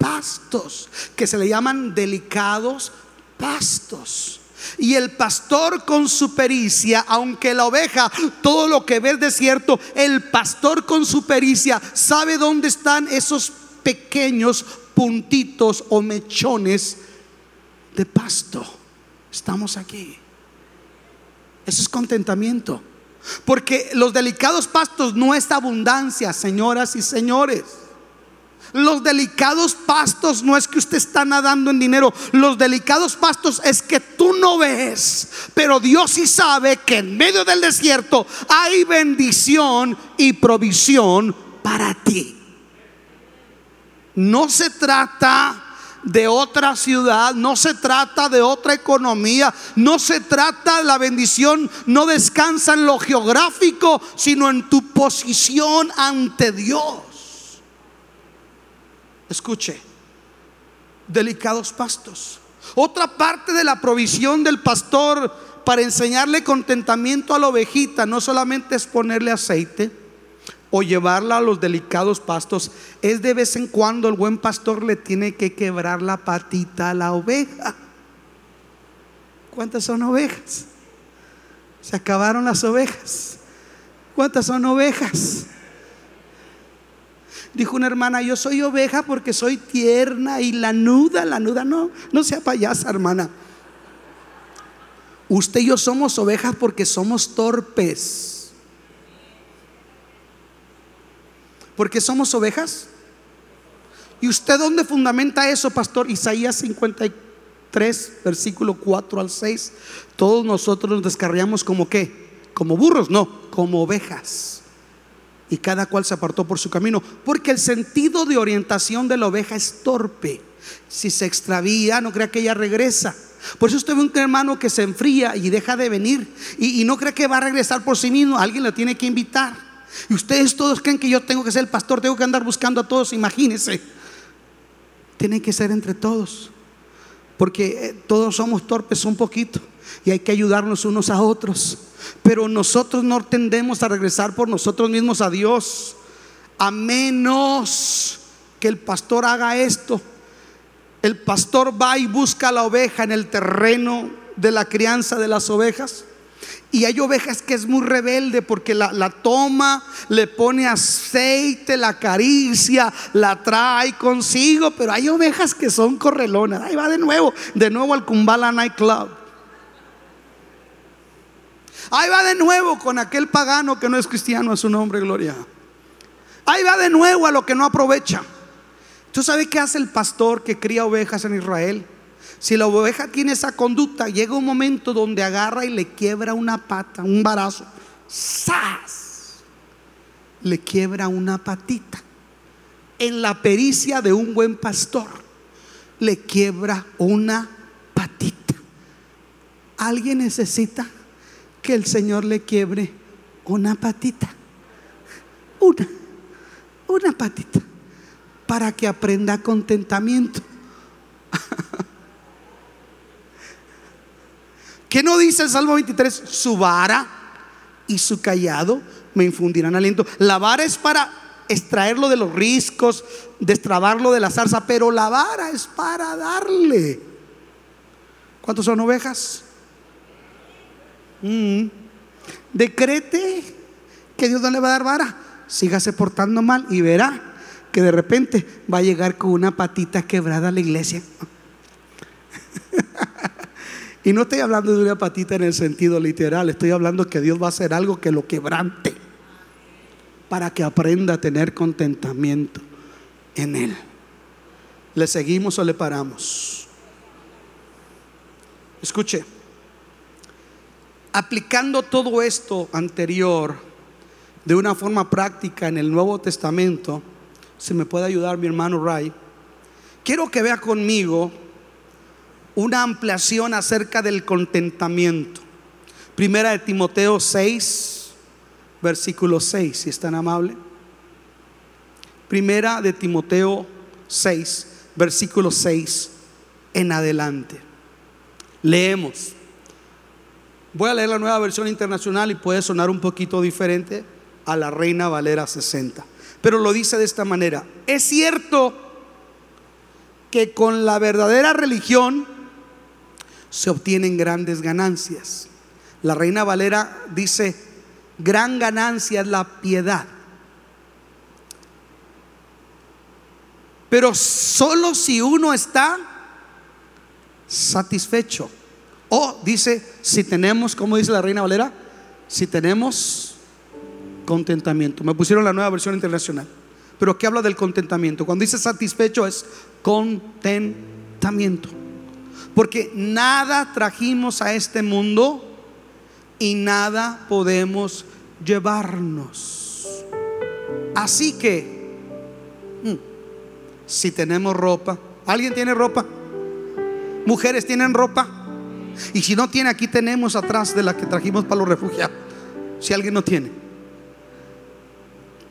pastos, que se le llaman delicados pastos. Y el pastor con su pericia, aunque la oveja todo lo que ve es desierto, el pastor con su pericia sabe dónde están esos pequeños puntitos o mechones de pasto. Estamos aquí. Eso es contentamiento. Porque los delicados pastos no es abundancia, señoras y señores. Los delicados pastos no es que usted está nadando en dinero. Los delicados pastos es que tú no ves. Pero Dios sí sabe que en medio del desierto hay bendición y provisión para ti. No se trata de otra ciudad, no se trata de otra economía, no se trata la bendición, no descansa en lo geográfico, sino en tu posición ante Dios. Escuche, delicados pastos. Otra parte de la provisión del pastor para enseñarle contentamiento a la ovejita no solamente es ponerle aceite, o llevarla a los delicados pastos, es de vez en cuando el buen pastor le tiene que quebrar la patita a la oveja. ¿Cuántas son ovejas? Se acabaron las ovejas. ¿Cuántas son ovejas? Dijo una hermana, yo soy oveja porque soy tierna y la nuda, la nuda no, no sea payasa, hermana. Usted y yo somos ovejas porque somos torpes. porque somos ovejas. ¿Y usted dónde fundamenta eso, pastor? Isaías 53, versículo 4 al 6. Todos nosotros nos descarriamos como qué? Como burros, no, como ovejas. Y cada cual se apartó por su camino. Porque el sentido de orientación de la oveja es torpe. Si se extravía, no crea que ella regresa. Por eso usted ve un hermano que se enfría y deja de venir. Y, y no cree que va a regresar por sí mismo. Alguien le tiene que invitar. Y ustedes todos creen que yo tengo que ser el pastor, tengo que andar buscando a todos, imagínense. Tiene que ser entre todos. Porque eh, todos somos torpes un poquito y hay que ayudarnos unos a otros. Pero nosotros no tendemos a regresar por nosotros mismos a Dios, a menos que el pastor haga esto. El pastor va y busca a la oveja en el terreno de la crianza de las ovejas y hay ovejas que es muy rebelde porque la, toma, le pone aceite, la acaricia, la trae consigo. Pero hay ovejas que son correlonas. Ahí va de nuevo, de nuevo al Kumbala Night Club. Ahí va de nuevo con aquel pagano que no es cristiano a su nombre, gloria. Ahí va de nuevo a lo que no aprovecha. ¿Tú sabes qué hace el pastor que cría ovejas en Israel? Si la oveja tiene esa conducta, llega un momento donde agarra y le quiebra una pata, un barazo. ¡Sas! Le quiebra una patita. En la pericia de un buen pastor, le quiebra una patita. Alguien necesita que el Señor le quiebre una patita. Una, una patita. Para que aprenda contentamiento. ¿Qué no dice el Salmo 23? Su vara y su callado me infundirán aliento. La vara es para extraerlo de los riscos, destrabarlo de la zarza, pero la vara es para darle. ¿Cuántos son ovejas? Mm. Decrete que Dios no le va a dar vara. Sígase portando mal y verá que de repente va a llegar con una patita quebrada a la iglesia. Y no estoy hablando de una patita en el sentido literal, estoy hablando que Dios va a hacer algo que lo quebrante para que aprenda a tener contentamiento en Él. ¿Le seguimos o le paramos? Escuche, aplicando todo esto anterior de una forma práctica en el Nuevo Testamento, si me puede ayudar mi hermano Ray, quiero que vea conmigo una ampliación acerca del contentamiento. Primera de Timoteo 6, versículo 6, si es tan amable. Primera de Timoteo 6, versículo 6 en adelante. Leemos. Voy a leer la nueva versión internacional y puede sonar un poquito diferente a la Reina Valera 60. Pero lo dice de esta manera. Es cierto que con la verdadera religión se obtienen grandes ganancias. La reina Valera dice, gran ganancia es la piedad. Pero solo si uno está satisfecho. O dice, si tenemos, como dice la reina Valera, si tenemos contentamiento. Me pusieron la nueva versión internacional. Pero ¿qué habla del contentamiento? Cuando dice satisfecho es contentamiento. Porque nada trajimos a este mundo y nada podemos llevarnos. Así que, mm, si tenemos ropa, ¿alguien tiene ropa? ¿Mujeres tienen ropa? Y si no tiene, aquí tenemos atrás de la que trajimos para los refugiados. Si alguien no tiene.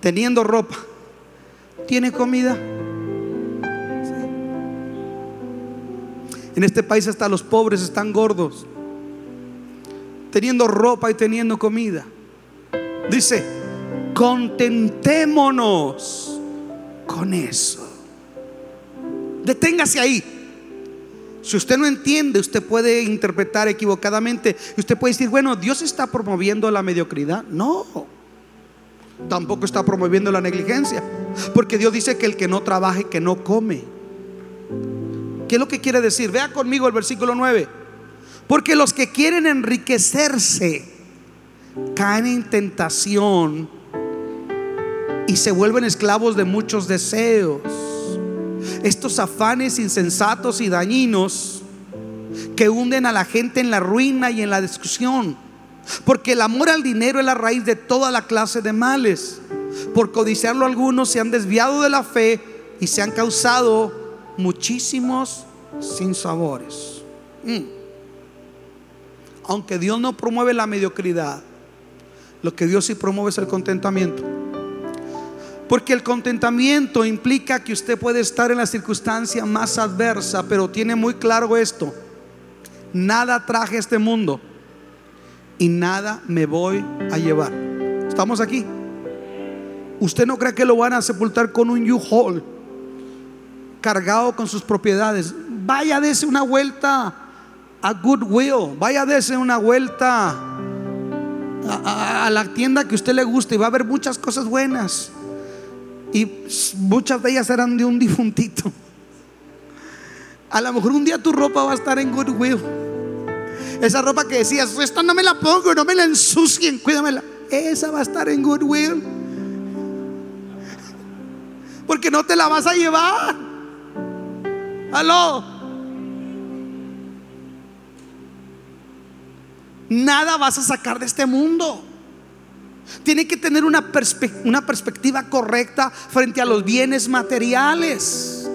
Teniendo ropa, ¿tiene comida? En este país hasta los pobres están gordos, teniendo ropa y teniendo comida. Dice, contentémonos con eso. Deténgase ahí. Si usted no entiende, usted puede interpretar equivocadamente. Usted puede decir, bueno, Dios está promoviendo la mediocridad. No, tampoco está promoviendo la negligencia. Porque Dios dice que el que no trabaje, que no come. ¿Qué es lo que quiere decir? Vea conmigo el versículo 9. Porque los que quieren enriquecerse caen en tentación y se vuelven esclavos de muchos deseos estos afanes insensatos y dañinos que hunden a la gente en la ruina y en la discusión. Porque el amor al dinero es la raíz de toda la clase de males. Por codiciarlo algunos se han desviado de la fe y se han causado muchísimos sinsabores. Mm. Aunque Dios no promueve la mediocridad, lo que Dios sí promueve es el contentamiento. Porque el contentamiento implica que usted puede estar en la circunstancia más adversa, pero tiene muy claro esto. Nada traje a este mundo y nada me voy a llevar. ¿Estamos aquí? Usted no cree que lo van a sepultar con un U-Haul cargado con sus propiedades. Vaya, dese una vuelta a Goodwill. Vaya, dese una vuelta a, a la tienda que usted le guste y va a haber muchas cosas buenas. Y muchas de ellas eran de un difuntito. A lo mejor un día tu ropa va a estar en Goodwill. Esa ropa que decías, esta no me la pongo, no me la ensucien, cuídamela. Esa va a estar en Goodwill. Porque no te la vas a llevar. Aló. Nada vas a sacar de este mundo. Tiene que tener una, perspectiva correcta frente a los bienes materiales.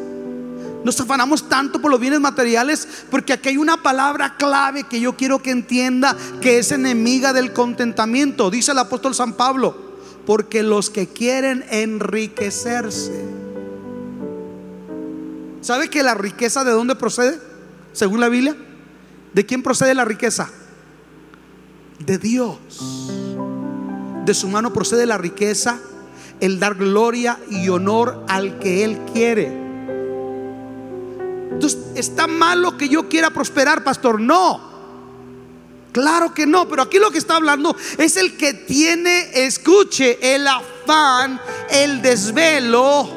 Nos afanamos tanto por los bienes materiales porque aquí hay una palabra clave que yo quiero que entienda que es enemiga del contentamiento. Dice el apóstol San Pablo, porque los que quieren enriquecerse. ¿Sabe que la riqueza de dónde procede? Según la Biblia. ¿De quién procede la riqueza? De Dios de su mano procede la riqueza, el dar gloria y honor al que Él quiere. Entonces, ¿está malo que yo quiera prosperar, pastor? No. Claro que no, pero aquí lo que está hablando es el que tiene, escuche, el afán, el desvelo,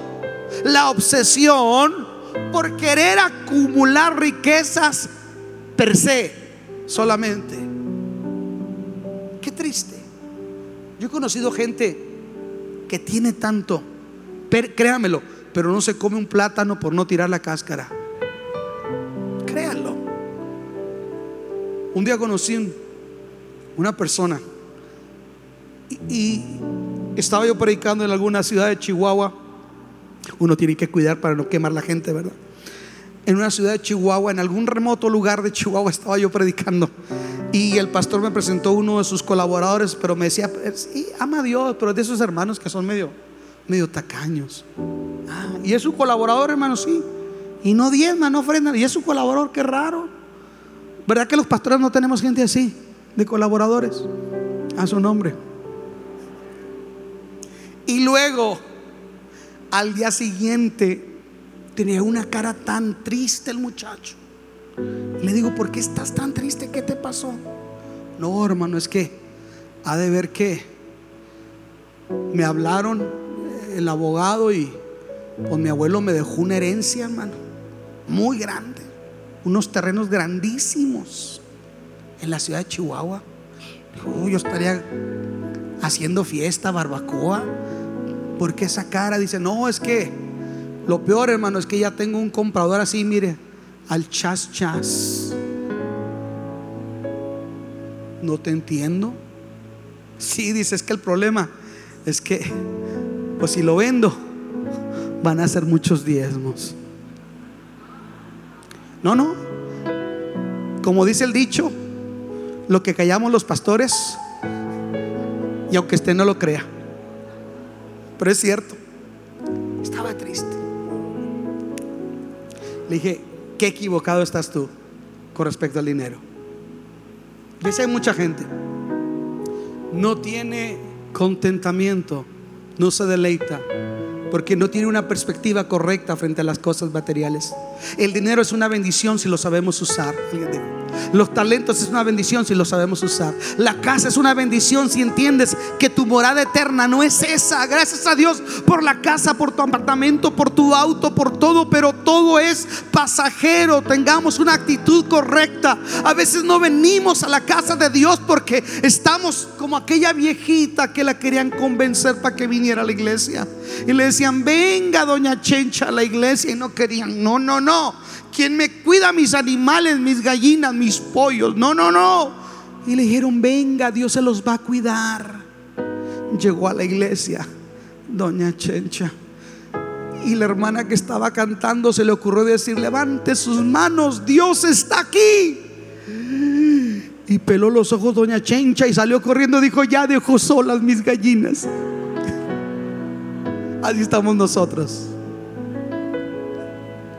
la obsesión por querer acumular riquezas per se solamente. Qué triste. Yo he conocido gente que tiene tanto, créamelo, pero no se come un plátano por no tirar la cáscara. Créanlo. Un día conocí una persona y, estaba yo predicando en alguna ciudad de Chihuahua. Uno tiene que cuidar para no quemar la gente, ¿verdad? En una ciudad de Chihuahua, en algún remoto lugar de Chihuahua estaba yo predicando. Y el pastor me presentó uno de sus colaboradores, pero me decía, sí, ama a Dios, pero de esos hermanos que son medio, medio tacaños. Ah, y es su colaborador, hermano, sí. Y no diezma, no ofrenda. Y es su colaborador, qué raro. ¿Verdad que los pastores no tenemos gente así, de colaboradores? A su nombre. Y luego, al día siguiente, tenía una cara tan triste el muchacho. Le digo, ¿por qué estás tan triste? ¿Qué te pasó? No, hermano, es que ha de ver que me hablaron el abogado y pues mi abuelo me dejó una herencia, hermano, muy grande, unos terrenos grandísimos en la ciudad de Chihuahua. yo estaría haciendo fiesta, barbacoa. Porque esa cara dice, no, es que lo peor, hermano, es que ya tengo un comprador así, mire, al chas chas. No te entiendo. Sí, dice, es que el problema es que, pues si lo vendo, van a ser muchos diezmos. No, no. Como dice el dicho, lo que callamos los pastores, y aunque usted no lo crea, pero es cierto, estaba triste. Le dije, qué equivocado estás tú con respecto al dinero. Dice hay mucha gente, no tiene contentamiento, no se deleita porque no tiene una perspectiva correcta frente a las cosas materiales. El dinero es una bendición si lo sabemos usar. Los talentos es una bendición si lo sabemos usar. La casa es una bendición si entiendes que tu morada eterna no es esa. Gracias a Dios por la casa, por tu apartamento, por tu auto, por todo, pero todo es pasajero. Tengamos una actitud correcta. A veces no venimos a la casa de Dios porque estamos como aquella viejita que la querían convencer para que viniera a la iglesia. Y le decían, venga doña Chencha a la iglesia y no querían. No, no, no. ¿Quién me cuida mis animales, mis gallinas, mis pollos? No, no, no. Y le dijeron, venga, Dios se los va a cuidar. Llegó a la iglesia, doña Chencha. Y la hermana que estaba cantando se le ocurrió decir, levante sus manos, Dios está aquí. Y peló los ojos doña Chencha y salió corriendo, dijo, ya dejó solas mis gallinas. Así estamos nosotros.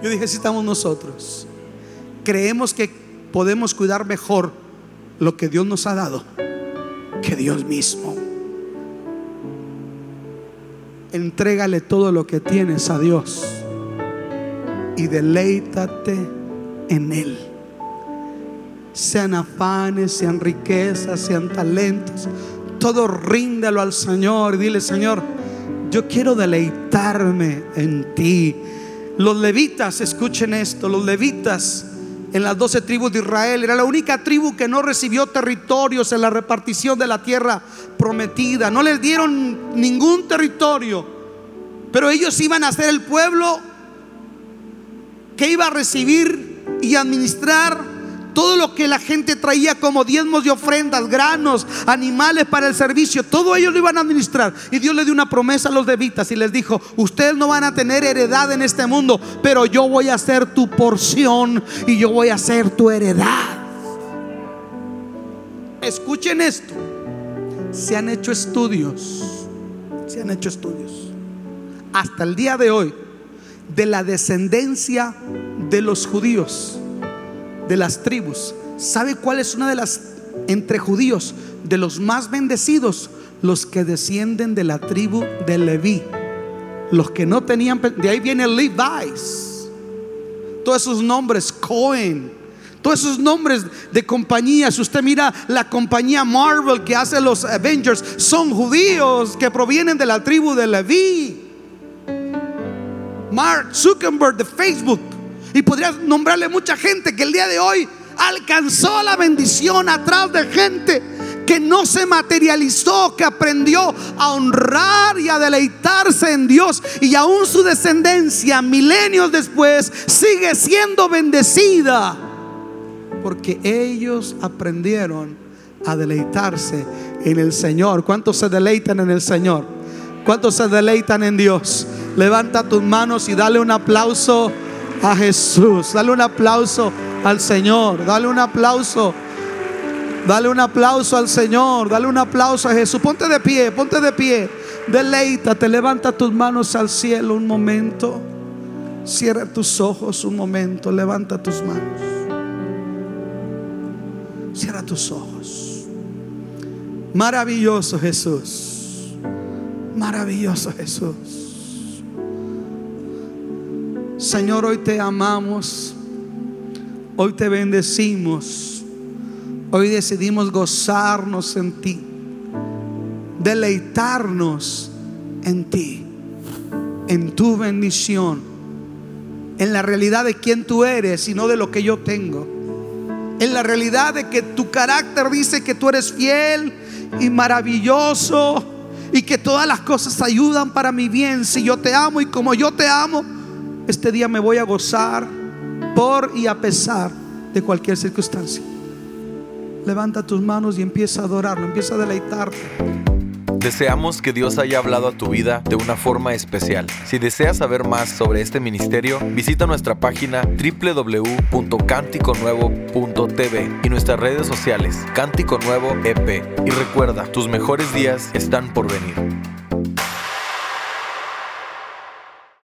Yo dije, así estamos nosotros. Creemos que podemos cuidar mejor lo que Dios nos ha dado que Dios mismo. Entrégale todo lo que tienes a Dios y deleítate en Él. Sean afanes, sean riquezas, sean talentos, todo ríndalo al Señor. Dile, Señor, yo quiero deleitarme en ti. Los levitas, escuchen esto, los levitas en las doce tribus de Israel era la única tribu que no recibió territorios en la repartición de la tierra prometida. No les dieron ningún territorio, pero ellos iban a ser el pueblo que iba a recibir y administrar todo lo que la gente traía como diezmos y ofrendas, granos, animales para el servicio, todo ellos lo iban a administrar. Y Dios le dio una promesa a los levitas y les dijo, ustedes no van a tener heredad en este mundo, pero yo voy a ser tu porción y yo voy a ser tu heredad. Escuchen esto, se han hecho estudios, se han hecho estudios, hasta el día de hoy, de la descendencia de los judíos de las tribus. ¿Sabe cuál es una de las entre judíos de los más bendecidos? Los que descienden de la tribu de Leví. Los que no tenían, de ahí viene Levi's. Todos esos nombres, Cohen, todos esos nombres de compañías. Usted mira la compañía Marvel que hace los Avengers, son judíos que provienen de la tribu de Leví. Mark Zuckerberg de Facebook y podrías nombrarle mucha gente que el día de hoy alcanzó la bendición atrás de gente que no se materializó, que aprendió a honrar y a deleitarse en Dios. Y aún su descendencia, milenios después, sigue siendo bendecida. Porque ellos aprendieron a deleitarse en el Señor. ¿Cuántos se deleitan en el Señor? ¿Cuántos se deleitan en Dios? Levanta tus manos y dale un aplauso a Jesús. Dale un aplauso al Señor. Dale un aplauso. Dale un aplauso al Señor. Dale un aplauso a Jesús. Ponte de pie, ponte de pie. Deleítate, levanta tus manos al cielo un momento. Cierra tus ojos un momento. Levanta tus manos. Cierra tus ojos. Maravilloso Jesús. Maravilloso Jesús. Señor, hoy te amamos, hoy te bendecimos, hoy decidimos gozarnos en ti, deleitarnos en ti, en tu bendición, en la realidad de quién tú eres y no de lo que yo tengo, en la realidad de que tu carácter dice que tú eres fiel y maravilloso y que todas las cosas ayudan para mi bien. Si yo te amo y como yo te amo, este día me voy a gozar por y a pesar de cualquier circunstancia. Levanta tus manos y empieza a adorarlo, empieza a deleitarte. Deseamos que Dios haya hablado a tu vida de una forma especial. Si deseas saber más sobre este ministerio, visita nuestra página www.canticonuevo.tv y nuestras redes sociales Cántico Nuevo EP. Y recuerda, tus mejores días están por venir.